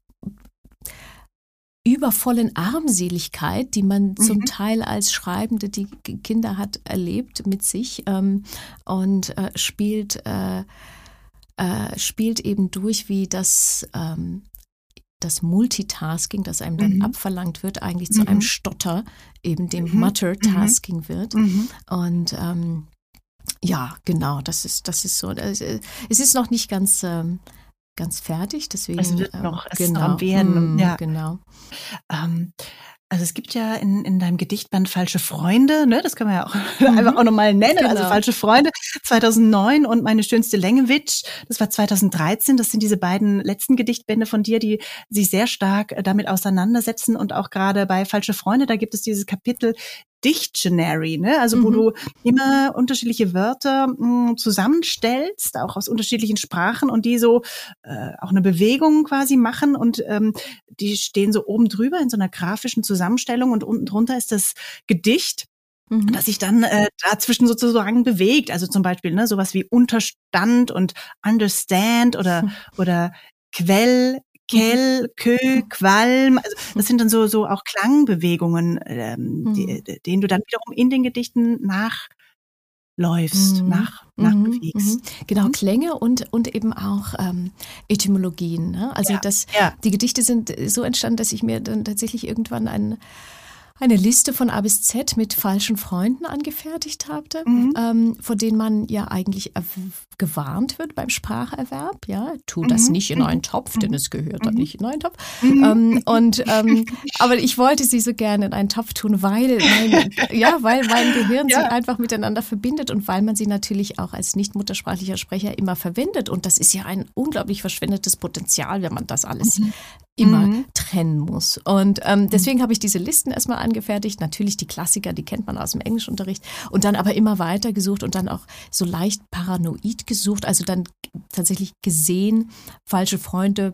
übervollen Armseligkeit, die man zum mhm. Teil als Schreibende, die Kinder hat, erlebt mit sich ähm, und äh, spielt, äh, äh, spielt eben durch, wie das ähm, das Multitasking, das einem dann mhm. abverlangt wird, eigentlich zu einem mhm. Stotter, eben dem mhm. Mutter-Tasking mhm. wird. Mhm. Und ähm, ja, genau, das ist, das ist so. Es ist noch nicht ganz. Ähm, ganz fertig, deswegen. Es wird noch, es genau, werden, ja. Genau. Ähm, also es gibt ja in, in deinem Gedichtband Falsche Freunde, ne? das kann man ja auch mhm. einfach auch nochmal nennen, also genau. also Falsche Freunde 2009 und Meine schönste Längewitsch, das war 2013, das sind diese beiden letzten Gedichtbände von dir, die sich sehr stark damit auseinandersetzen und auch gerade bei Falsche Freunde, da gibt es dieses Kapitel Dictionary, ne? Also wo mhm. du immer unterschiedliche Wörter mh, hm, zusammenstellst, auch aus unterschiedlichen Sprachen und die so äh, auch eine Bewegung quasi machen und ähm, die stehen so oben drüber in so einer grafischen Zusammenstellung und unten drunter ist das Gedicht. Mhm. das sich dann äh, dazwischen sozusagen bewegt. Also zum Beispiel ne, sowas wie Unterstand und Understand oder, mhm. oder Quell, Kell, mhm. Kö, Qualm. Also das sind dann so, so auch Klangbewegungen, ähm, die, mhm. denen du dann wiederum in den Gedichten nachläufst, mhm. nach, nachbewegst. Mhm. Genau, Klänge und, und eben auch ähm, Etymologien. Ne? Also ja, das, ja. die Gedichte sind so entstanden, dass ich mir dann tatsächlich irgendwann einen eine Liste von A bis Z mit falschen Freunden angefertigt habe, mhm. ähm, vor denen man ja eigentlich gewarnt wird beim Spracherwerb. Ja, tu das mhm. nicht in einen Topf, denn es gehört dann mhm. nicht in einen Topf. Mhm. Ähm, und ähm, aber ich wollte sie so gerne in einen Topf tun, weil mein, ja, weil mein Gehirn ja. sie einfach miteinander verbindet und weil man sie natürlich auch als nicht muttersprachlicher Sprecher immer verwendet. Und das ist ja ein unglaublich verschwendetes Potenzial, wenn man das alles mhm immer mhm. trennen muss. Und ähm, mhm. deswegen habe ich diese Listen erstmal angefertigt. Natürlich die Klassiker, die kennt man aus dem Englischunterricht. Und dann aber immer weiter gesucht und dann auch so leicht paranoid gesucht. Also dann tatsächlich gesehen, falsche Freunde,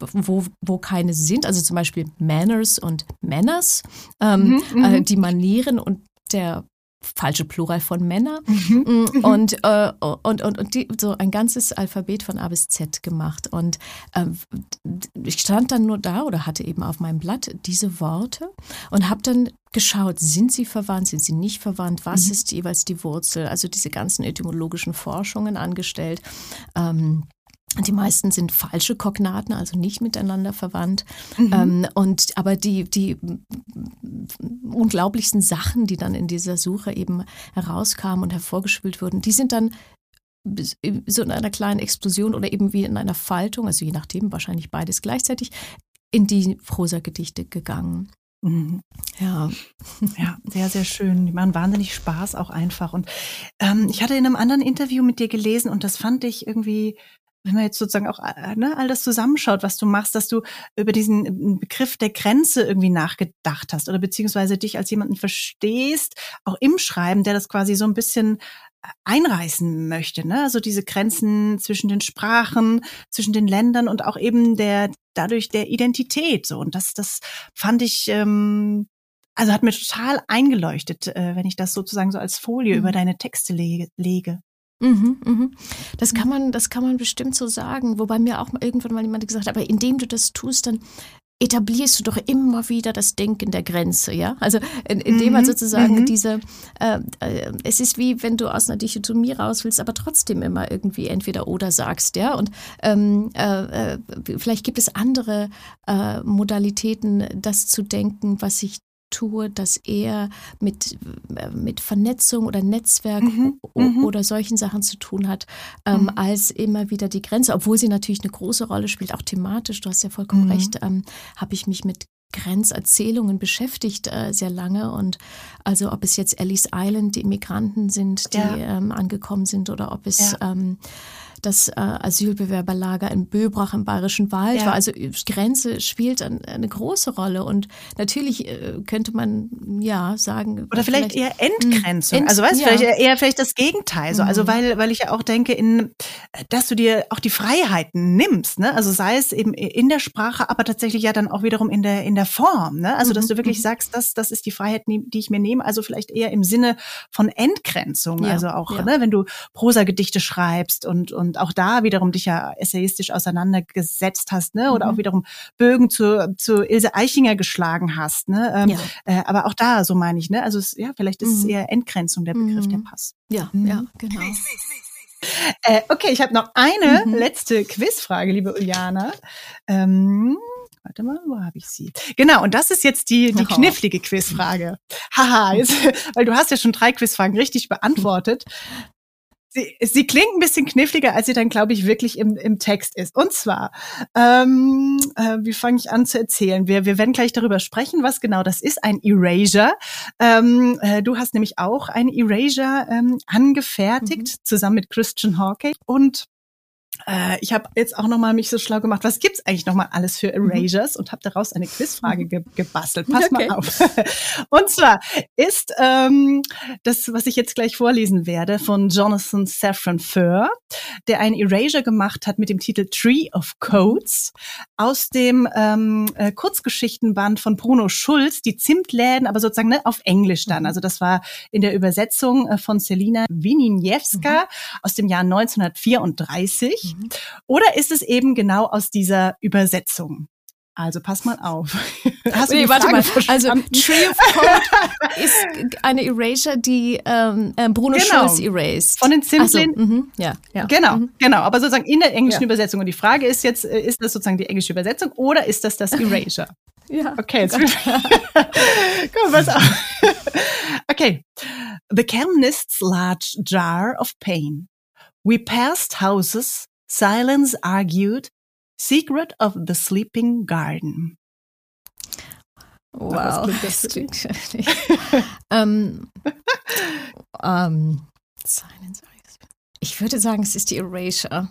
wo, wo keine sind. Also zum Beispiel Manners und Manners, ähm, mhm, äh, mhm. die Manieren und der falsche Plural von Männer mhm. Mm, mhm. und, äh, und, und, und die, so ein ganzes Alphabet von A bis Z gemacht. Und äh, ich stand dann nur da oder hatte eben auf meinem Blatt diese Worte und habe dann geschaut, sind sie verwandt, sind sie nicht verwandt, was mhm. ist jeweils die Wurzel, also diese ganzen etymologischen Forschungen angestellt. Ähm, die meisten sind falsche Kognaten, also nicht miteinander verwandt. Mhm. Ähm, und aber die, die unglaublichsten Sachen, die dann in dieser Suche eben herauskamen und hervorgespült wurden, die sind dann so in einer kleinen Explosion oder eben wie in einer Faltung, also je nachdem, wahrscheinlich beides gleichzeitig, in die Prosagedichte gegangen. Mhm. Ja. ja, sehr, sehr schön. Die machen wahnsinnig Spaß auch einfach. Und ähm, ich hatte in einem anderen Interview mit dir gelesen und das fand ich irgendwie wenn man jetzt sozusagen auch äh, ne, all das zusammenschaut, was du machst, dass du über diesen äh, Begriff der Grenze irgendwie nachgedacht hast oder beziehungsweise dich als jemanden verstehst, auch im Schreiben, der das quasi so ein bisschen äh, einreißen möchte, ne? Also diese Grenzen zwischen den Sprachen, zwischen den Ländern und auch eben der dadurch der Identität so und das das fand ich ähm, also hat mir total eingeleuchtet, äh, wenn ich das sozusagen so als Folie mhm. über deine Texte lege. lege. Mhm, mhm. Das kann man, das kann man bestimmt so sagen. Wobei mir auch irgendwann mal jemand gesagt hat, aber indem du das tust, dann etablierst du doch immer wieder das Denken der Grenze, ja? Also indem in man mhm, sozusagen mhm. diese, äh, äh, es ist wie wenn du aus einer Dichotomie raus willst, aber trotzdem immer irgendwie entweder oder sagst, ja? Und ähm, äh, äh vielleicht gibt es andere äh, Modalitäten, das zu denken, was sich tue, das eher mit, äh, mit Vernetzung oder Netzwerk mhm, mhm, oder solchen Sachen zu tun hat, ähm, mhm. als immer wieder die Grenze. Obwohl sie natürlich eine große Rolle spielt, auch thematisch, du hast ja vollkommen mhm. recht, ähm, habe ich mich mit Grenzerzählungen beschäftigt äh, sehr lange und also ob es jetzt Ellis Island, die Immigranten sind, die ja. ähm, angekommen sind oder ob es ja. ähm, das äh, Asylbewerberlager in Böbrach im Bayerischen Wald ja. war. Also Grenze spielt ein, eine große Rolle und natürlich äh, könnte man ja sagen. Oder vielleicht, vielleicht eher Entgrenzung. Ent, also weißt du, ja. vielleicht eher vielleicht das Gegenteil. So. Also mhm. weil, weil ich ja auch denke, in, dass du dir auch die Freiheiten nimmst, ne? Also sei es eben in der Sprache, aber tatsächlich ja dann auch wiederum in der, in der Form, ne? Also dass du wirklich mhm. sagst, das, das ist die Freiheit, die ich mir nehme. Also vielleicht eher im Sinne von Entgrenzung. Ja. Also auch, ne, wenn du Prosagedichte schreibst und, und und auch da wiederum dich ja essayistisch auseinandergesetzt hast, ne? Oder mhm. auch wiederum Bögen zu, zu Ilse Eichinger geschlagen hast, ne? Ähm, ja. äh, aber auch da, so meine ich, ne? Also es, ja, vielleicht ist mhm. es eher Entgrenzung der Begriff, mhm. der passt. Ja, mhm. ja, genau. Äh, okay, ich habe noch eine mhm. letzte Quizfrage, liebe Uliana. Ähm, Warte mal, wo habe ich sie? Genau, und das ist jetzt die, die knifflige Quizfrage. Haha, jetzt, weil du hast ja schon drei Quizfragen richtig beantwortet. Sie, sie klingt ein bisschen kniffliger, als sie dann, glaube ich, wirklich im, im Text ist. Und zwar, ähm, äh, wie fange ich an zu erzählen? Wir, wir werden gleich darüber sprechen, was genau das ist, ein Erasure. Ähm, äh, du hast nämlich auch ein Erasure ähm, angefertigt, mhm. zusammen mit Christian Hawkey. Und äh, ich habe jetzt auch noch mal mich so schlau gemacht, was gibt's eigentlich noch mal alles für mhm. Erasures mhm. und habe daraus eine Quizfrage ge gebastelt. Pass okay. mal auf. und zwar ist ähm, das, was ich jetzt gleich vorlesen werde, von Jonathan Safran Foer, der ein Erasure gemacht hat mit dem Titel Tree of Codes aus dem ähm, äh, Kurzgeschichtenband von Bruno Schulz, die Zimtläden, aber sozusagen ne, auf Englisch dann. Mhm. Also das war in der Übersetzung äh, von Selina Wininiewska mhm. aus dem Jahr 1934. Mhm. Oder ist es eben genau aus dieser Übersetzung? Also pass mal auf. Hast du nee, warte mal. Also Tree of Code ist eine Erasure, die ähm, äh, Bruno genau. Schulz erased. Von den Zimtlin. So, mhm. ja, ja. Genau, mhm. genau. Aber sozusagen in der englischen ja. Übersetzung. Und die Frage ist jetzt, äh, ist das sozusagen die englische Übersetzung oder ist das das Erasure? ja. Okay, jetzt Komm, pass auf. okay. The chemist's large jar of pain. We passed houses Silence argued Secret of the Sleeping Garden. Wow, das klingt schrecklich. ähm, ähm, Silence. Ich würde sagen, es ist die Erasure.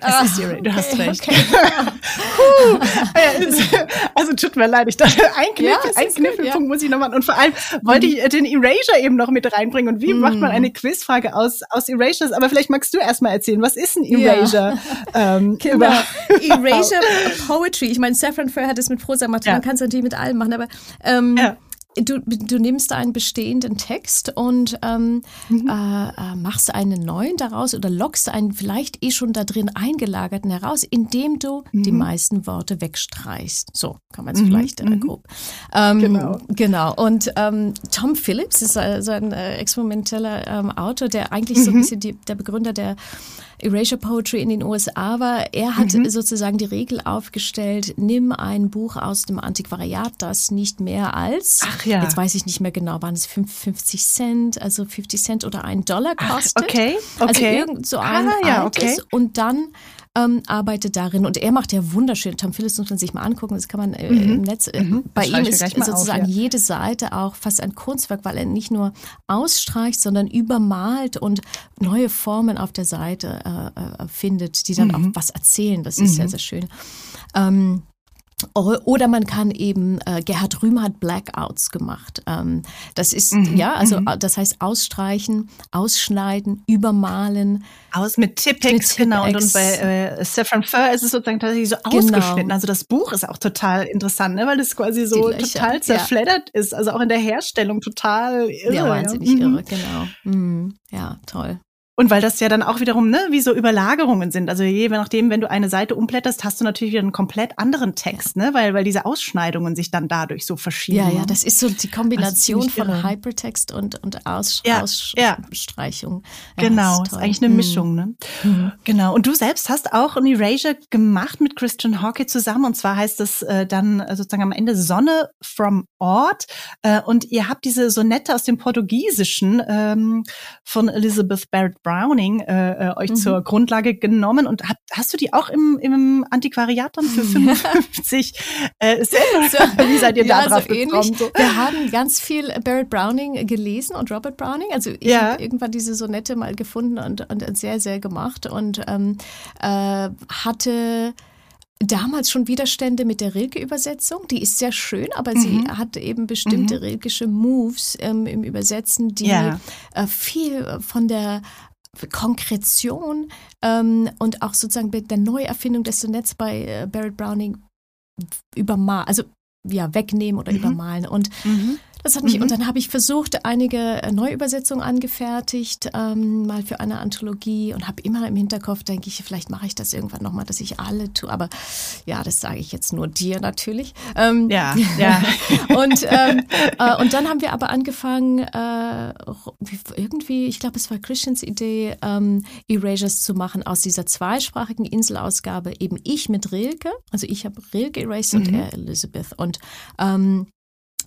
Ah, ist die, du hast recht. Okay. also tut mir leid, ich dachte, ein, Kniff, ja, ein Kniffelpunkt ja. muss ich noch machen. Und vor allem wollte mhm. ich den Erasure eben noch mit reinbringen. Und wie mm. macht man eine Quizfrage aus, aus Erasures? Aber vielleicht magst du erstmal erzählen, was ist ein Erasure? Ja. Ähm, genau. Erasure Poetry. Ich meine, Saffron Fair hat es mit Prosa gemacht. Man kann es natürlich mit allem machen, aber ähm, ja du, du nimmst einen bestehenden Text und ähm, mhm. äh, äh, machst einen neuen daraus oder lockst einen vielleicht eh schon da drin eingelagerten heraus, indem du mhm. die meisten Worte wegstreichst. So kann man es mhm. vielleicht äh, mhm. grob. Ähm, genau. Genau. Und ähm, Tom Phillips ist also ein äh, experimenteller ähm, Autor, der eigentlich so ein mhm. bisschen die, der Begründer der Erasure Poetry in den USA war. Er hat mhm. sozusagen die Regel aufgestellt, nimm ein Buch aus dem Antiquariat, das nicht mehr als, Ach ja. jetzt weiß ich nicht mehr genau, waren es 50 Cent, also 50 Cent oder ein Dollar kostet. Ach, okay, okay. Also irgend so ein ah, ja, okay. und dann ähm, arbeitet darin und er macht ja wunderschön. Tom Phillips muss man sich mal angucken, das kann man äh, mhm. im Netz. Äh, mhm. Bei ihm ist sozusagen auf, ja. jede Seite auch fast ein Kunstwerk, weil er nicht nur ausstreicht, sondern übermalt und neue Formen auf der Seite äh, äh findet, die dann mhm. auch was erzählen. Das ist sehr, mhm. sehr schön. Ähm, oder man kann eben, äh, Gerhard Rühm hat Blackouts gemacht. Ähm, das ist, mhm. ja, also mhm. das heißt ausstreichen, ausschneiden, übermalen. Aus mit Tippex, genau. Und, und bei äh, Saffron Fur ist es sozusagen tatsächlich so genau. ausgeschnitten. Also das Buch ist auch total interessant, ne? weil das quasi so total zerfleddert ja. ist. Also auch in der Herstellung total irre. Ja, wahnsinnig ja. irre, genau. Mhm. Ja, toll. Und weil das ja dann auch wiederum, ne, wie so Überlagerungen sind. Also je nachdem, wenn du eine Seite umblätterst, hast du natürlich wieder einen komplett anderen Text, ja. ne, weil, weil diese Ausschneidungen sich dann dadurch so verschieben. Ja, ja, das ist so die Kombination von irre. Hypertext und, und Aus ja, Ausstreichung. Ja, genau, ist, ist, eigentlich eine mhm. Mischung, ne? Mhm. Genau. Und du selbst hast auch ein Erasure gemacht mit Christian Hawkey zusammen. Und zwar heißt es äh, dann sozusagen am Ende Sonne from Ort. Äh, und ihr habt diese Sonette aus dem Portugiesischen ähm, von Elizabeth Barrett Browning äh, äh, euch mhm. zur Grundlage genommen und hat, hast du die auch im, im Antiquariat dann für 55 äh, selber? So, Wie seid ihr ja, da drauf so gekommen? So? Wir haben ganz viel Barrett Browning gelesen und Robert Browning. Also ich ja. habe irgendwann diese Sonette mal gefunden und, und sehr, sehr gemacht und ähm, äh, hatte damals schon Widerstände mit der Rilke-Übersetzung. Die ist sehr schön, aber mhm. sie hat eben bestimmte mhm. rilkische Moves ähm, im Übersetzen, die ja. äh, viel von der Konkretion ähm, und auch sozusagen mit der Neuerfindung des Sonnets bei äh, Barrett Browning übermalen, also ja, wegnehmen oder mhm. übermalen. Und mhm. Das hat mich, mhm. und dann habe ich versucht, einige äh, Neuübersetzungen angefertigt, ähm, mal für eine Anthologie und habe immer im Hinterkopf, denke ich, vielleicht mache ich das irgendwann nochmal, dass ich alle tue. Aber ja, das sage ich jetzt nur dir natürlich. Ähm, ja, ja. und, ähm, äh, und dann haben wir aber angefangen, äh, irgendwie, ich glaube, es war Christians Idee, ähm, Erasures zu machen aus dieser zweisprachigen Inselausgabe, eben ich mit Rilke, also ich habe Rilke erased mhm. und er Elizabeth. Und ähm,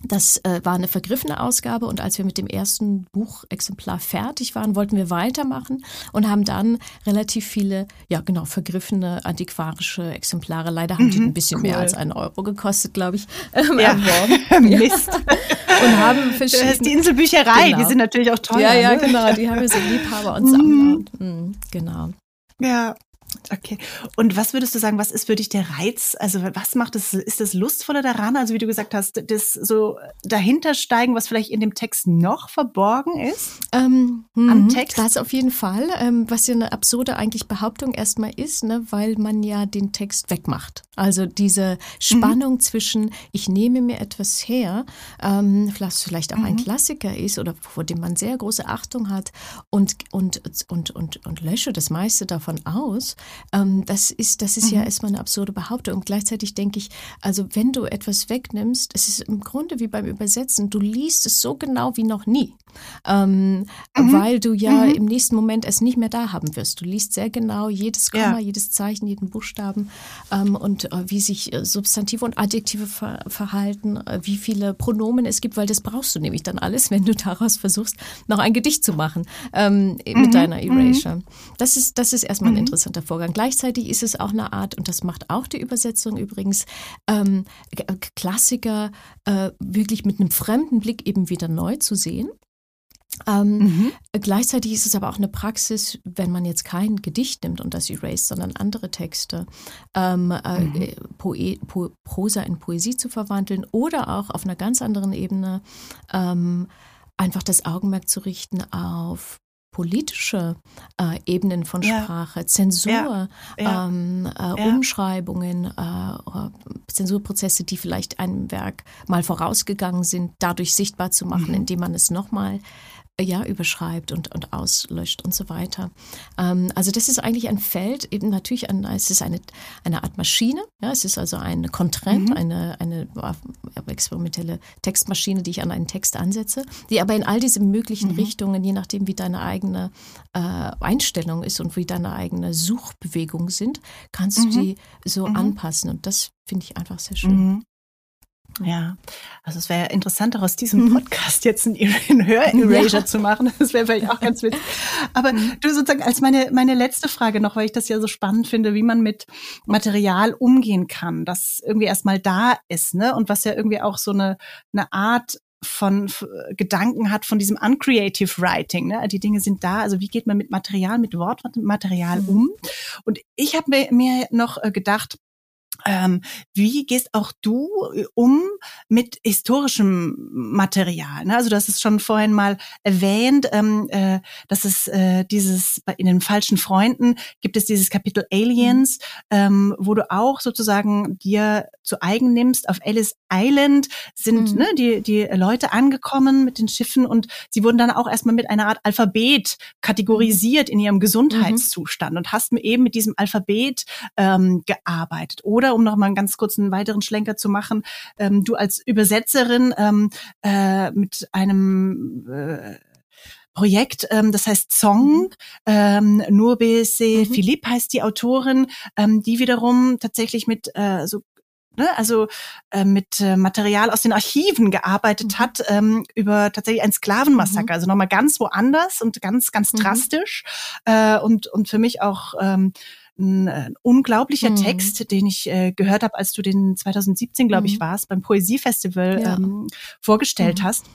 das äh, war eine vergriffene Ausgabe und als wir mit dem ersten Buchexemplar fertig waren, wollten wir weitermachen und haben dann relativ viele, ja genau, vergriffene antiquarische Exemplare. Leider haben mhm, die ein bisschen cool. mehr als einen Euro gekostet, glaube ich, ähm, ja. erworben. Mist. und haben verschiedene. Das ist die Inselbücherei, genau. die sind natürlich auch teuer. Ja, ja, ne? genau, die haben wir so Liebhaber und Sammler. Mhm. Genau. Ja, Okay. Und was würdest du sagen, was ist für dich der Reiz? Also was macht es, ist das lustvoller daran? Also wie du gesagt hast, das so dahintersteigen, was vielleicht in dem Text noch verborgen ist? Ähm, am mhm, Text? Das auf jeden Fall. Ähm, was ja eine absurde eigentlich Behauptung erstmal ist, ne, weil man ja den Text wegmacht. Also diese Spannung mhm. zwischen, ich nehme mir etwas her, ähm, was vielleicht auch mhm. ein Klassiker ist oder vor dem man sehr große Achtung hat und, und, und, und, und lösche das meiste davon aus ähm, das ist, das ist mhm. ja erstmal eine absurde Behauptung. Und gleichzeitig denke ich, also wenn du etwas wegnimmst, es ist im Grunde wie beim Übersetzen, du liest es so genau wie noch nie. Ähm, mhm. Weil du ja mhm. im nächsten Moment es nicht mehr da haben wirst. Du liest sehr genau jedes Komma, ja. jedes Zeichen, jeden Buchstaben ähm, und äh, wie sich äh, Substantive und Adjektive ver verhalten, äh, wie viele Pronomen es gibt, weil das brauchst du nämlich dann alles, wenn du daraus versuchst, noch ein Gedicht zu machen ähm, mit mhm. deiner Erasure. Mhm. Das ist, das ist erstmal ein mhm. interessanter Vorgang. Gleichzeitig ist es auch eine Art, und das macht auch die Übersetzung übrigens, ähm, Klassiker äh, wirklich mit einem fremden Blick eben wieder neu zu sehen. Ähm, mhm. Gleichzeitig ist es aber auch eine Praxis, wenn man jetzt kein Gedicht nimmt und das erased, sondern andere Texte, ähm, äh, mhm. äh, Poe po Prosa in Poesie zu verwandeln oder auch auf einer ganz anderen Ebene ähm, einfach das Augenmerk zu richten auf politische äh, Ebenen von Sprache, ja. Zensur, ja. Ja. Ähm, äh, Umschreibungen, äh, Zensurprozesse, die vielleicht einem Werk mal vorausgegangen sind, dadurch sichtbar zu machen, mhm. indem man es nochmal ja, überschreibt und, und auslöscht und so weiter. Ähm, also das ist eigentlich ein Feld, eben natürlich, ein, es ist eine, eine Art Maschine, ja, es ist also eine Contrent, mhm. eine, eine experimentelle Textmaschine, die ich an einen Text ansetze, die aber in all diese möglichen mhm. Richtungen, je nachdem wie deine eigene äh, Einstellung ist und wie deine eigene Suchbewegung sind, kannst mhm. du die so mhm. anpassen und das finde ich einfach sehr schön. Mhm. Ja, also es wäre interessant, aus diesem mhm. Podcast jetzt ein, ein Hör-Erasure ja. zu machen. Das wäre vielleicht auch ganz witzig. Aber mhm. du sozusagen als meine, meine letzte Frage noch, weil ich das ja so spannend finde, wie man mit Material umgehen kann, das irgendwie erstmal da ist, ne? Und was ja irgendwie auch so eine, eine Art von Gedanken hat von diesem uncreative Writing. Ne? Die Dinge sind da. Also wie geht man mit Material, mit Wortmaterial um? Und ich habe mir, mir noch äh, gedacht, ähm, wie gehst auch du äh, um mit historischem Material? Ne? Also hast es schon vorhin mal erwähnt, ähm, äh, dass es äh, dieses in den falschen Freunden gibt es dieses Kapitel Aliens, ähm, wo du auch sozusagen dir zu eigen nimmst. Auf Ellis Island sind mhm. ne, die die Leute angekommen mit den Schiffen und sie wurden dann auch erstmal mit einer Art Alphabet kategorisiert in ihrem Gesundheitszustand mhm. und hast eben mit diesem Alphabet ähm, gearbeitet oder um noch mal einen ganz kurzen weiteren Schlenker zu machen, ähm, du als Übersetzerin ähm, äh, mit einem äh, Projekt, ähm, das heißt Song. Ähm, Nur BC mhm. Philipp heißt die Autorin, ähm, die wiederum tatsächlich mit äh, so ne, also äh, mit äh, Material aus den Archiven gearbeitet mhm. hat ähm, über tatsächlich ein Sklavenmassaker, mhm. also nochmal ganz woanders und ganz ganz mhm. drastisch äh, und und für mich auch ähm, ein, ein äh, unglaublicher mhm. Text, den ich äh, gehört habe, als du den 2017, glaube ich, mhm. warst, beim Poesiefestival ja. ähm, vorgestellt mhm. hast.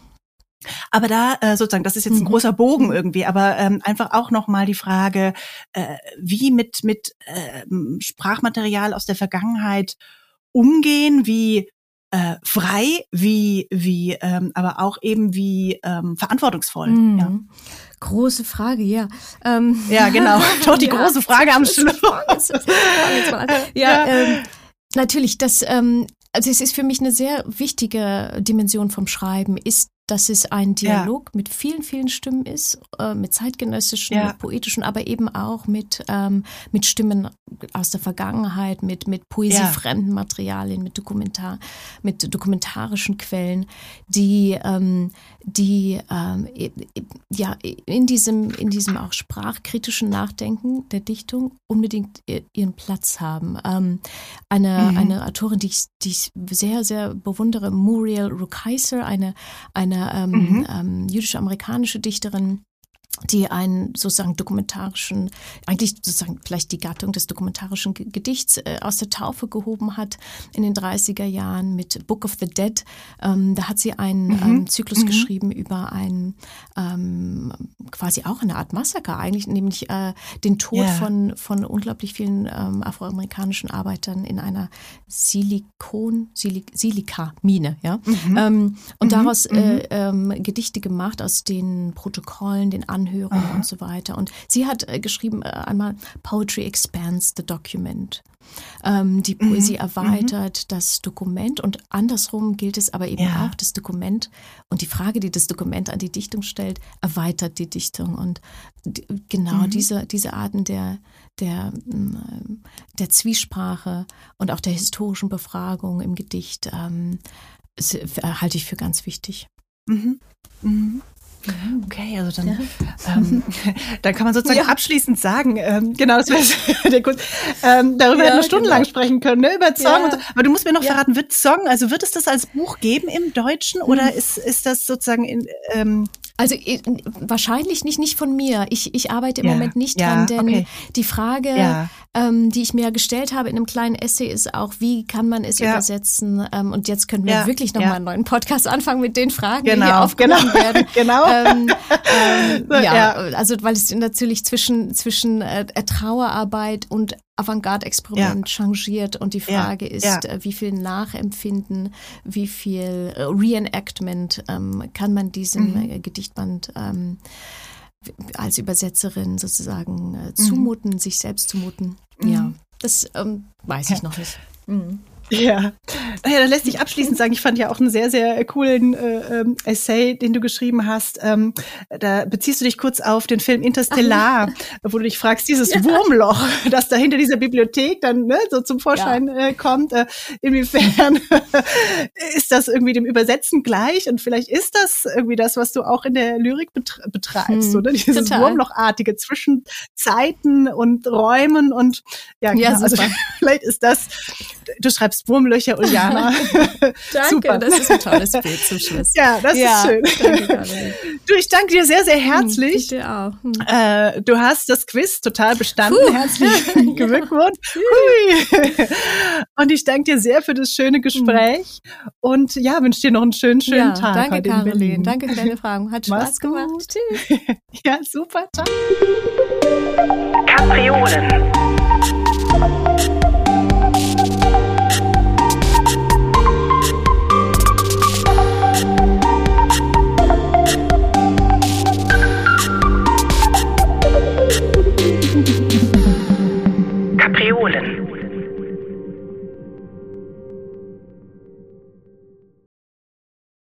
Aber da äh, sozusagen, das ist jetzt ein mhm. großer Bogen mhm. irgendwie, aber ähm, einfach auch nochmal die Frage, äh, wie mit mit äh, Sprachmaterial aus der Vergangenheit umgehen, wie äh, frei, wie wie ähm, aber auch eben wie ähm, verantwortungsvoll. Mhm. Ja. Große Frage, ja. Ähm, ja, genau. Doch die ja, große Frage am Schluss. ja, ja. Ähm, natürlich, das, ähm, also es ist für mich eine sehr wichtige Dimension vom Schreiben, ist dass es ein Dialog ja. mit vielen, vielen Stimmen ist, äh, mit zeitgenössischen, ja. mit poetischen, aber eben auch mit, ähm, mit Stimmen aus der Vergangenheit, mit, mit poesiefremden Materialien, mit Dokumentar, mit dokumentarischen Quellen, die, ähm, die ähm, ja in diesem, in diesem auch sprachkritischen Nachdenken der Dichtung unbedingt ihren Platz haben. Ähm, eine, mhm. eine Autorin, die ich, die ich sehr, sehr bewundere, Muriel Rukeyser, eine, eine ähm, mhm. ähm, jüdisch-amerikanische Dichterin, die einen sozusagen dokumentarischen, eigentlich sozusagen vielleicht die Gattung des dokumentarischen Gedichts äh, aus der Taufe gehoben hat in den 30er Jahren mit Book of the Dead. Ähm, da hat sie einen mhm. ähm, Zyklus mhm. geschrieben über ein ähm, quasi auch eine Art Massaker eigentlich, nämlich äh, den Tod yeah. von, von unglaublich vielen ähm, afroamerikanischen Arbeitern in einer Silikon, Silik, Silikamine. Ja? Mhm. Ähm, und mhm. daraus äh, ähm, Gedichte gemacht aus den Protokollen, den Anhörungen Anhörung Aha. und so weiter. Und sie hat äh, geschrieben äh, einmal Poetry expands the document. Ähm, die mhm. Poesie mhm. erweitert mhm. das Dokument und andersrum gilt es aber eben ja. auch, das Dokument und die Frage, die das Dokument an die Dichtung stellt, erweitert die Dichtung. Und genau mhm. diese, diese Arten der, der, mm, der Zwiesprache und auch der historischen Befragung im Gedicht ähm, halte ich für ganz wichtig. Mhm. Mhm. Mhm. Okay, also dann, ja. ähm, dann kann man sozusagen ja. abschließend sagen, ähm, genau, das wäre der Grund. Ähm, darüber ja, hätten wir stundenlang genau. sprechen können, ne? über Song und so. Aber du musst mir noch verraten, wird Song, also wird es das als Buch geben im Deutschen oder mhm. ist, ist das sozusagen in, ähm, also wahrscheinlich nicht, nicht von mir. Ich, ich arbeite im ja, Moment nicht ja, dran, denn okay. die Frage, ja. ähm, die ich mir gestellt habe in einem kleinen Essay, ist auch, wie kann man es übersetzen? Ähm, und jetzt können wir wirklich nochmal einen neuen Podcast anfangen mit den Fragen, genau, die hier aufgenommen genau. werden. genau. Ähm, ähm, so, ja, also weil es natürlich zwischen, zwischen äh, Trauerarbeit und Avantgarde-Experiment ja. changiert und die Frage ja, ist, ja. Äh, wie viel Nachempfinden, wie viel äh, Reenactment ähm, kann man diesem mhm. Äh, Gedichtband ähm, als Übersetzerin sozusagen äh, mhm. zumuten, mhm. sich selbst zumuten. Mhm. Ja, das ähm, weiß ich noch nicht. Ja. Naja, dann lässt sich abschließend sagen, ich fand ja auch einen sehr, sehr coolen äh, ähm, Essay, den du geschrieben hast. Ähm, da beziehst du dich kurz auf den Film Interstellar, Ach. wo du dich fragst, dieses ja. Wurmloch, das da hinter dieser Bibliothek dann ne, so zum Vorschein ja. äh, kommt, äh, inwiefern ist das irgendwie dem Übersetzen gleich? Und vielleicht ist das irgendwie das, was du auch in der Lyrik betreibst, hm, oder? Dieses total. Wurmlochartige zwischen Zeiten und Räumen und ja, genau. ja also vielleicht ist das, du schreibst schreibst Wurmlöcher, Uliana. danke, Super. das ist ein tolles Bild zum Schluss. Ja, das ja, ist schön. Danke, du, ich danke dir sehr, sehr hm, herzlich. Ich dir auch. Hm. Äh, du hast das Quiz total bestanden. Puh. Herzlichen Glückwunsch. Hui. Und ich danke dir sehr für das schöne Gespräch hm. und ja, wünsche dir noch einen schönen, schönen ja, Tag. Danke, Caroline. Danke für deine Fragen. Hat Spaß Mach's gemacht. Gut. Tschüss. ja, super. Ciao. Kapriolen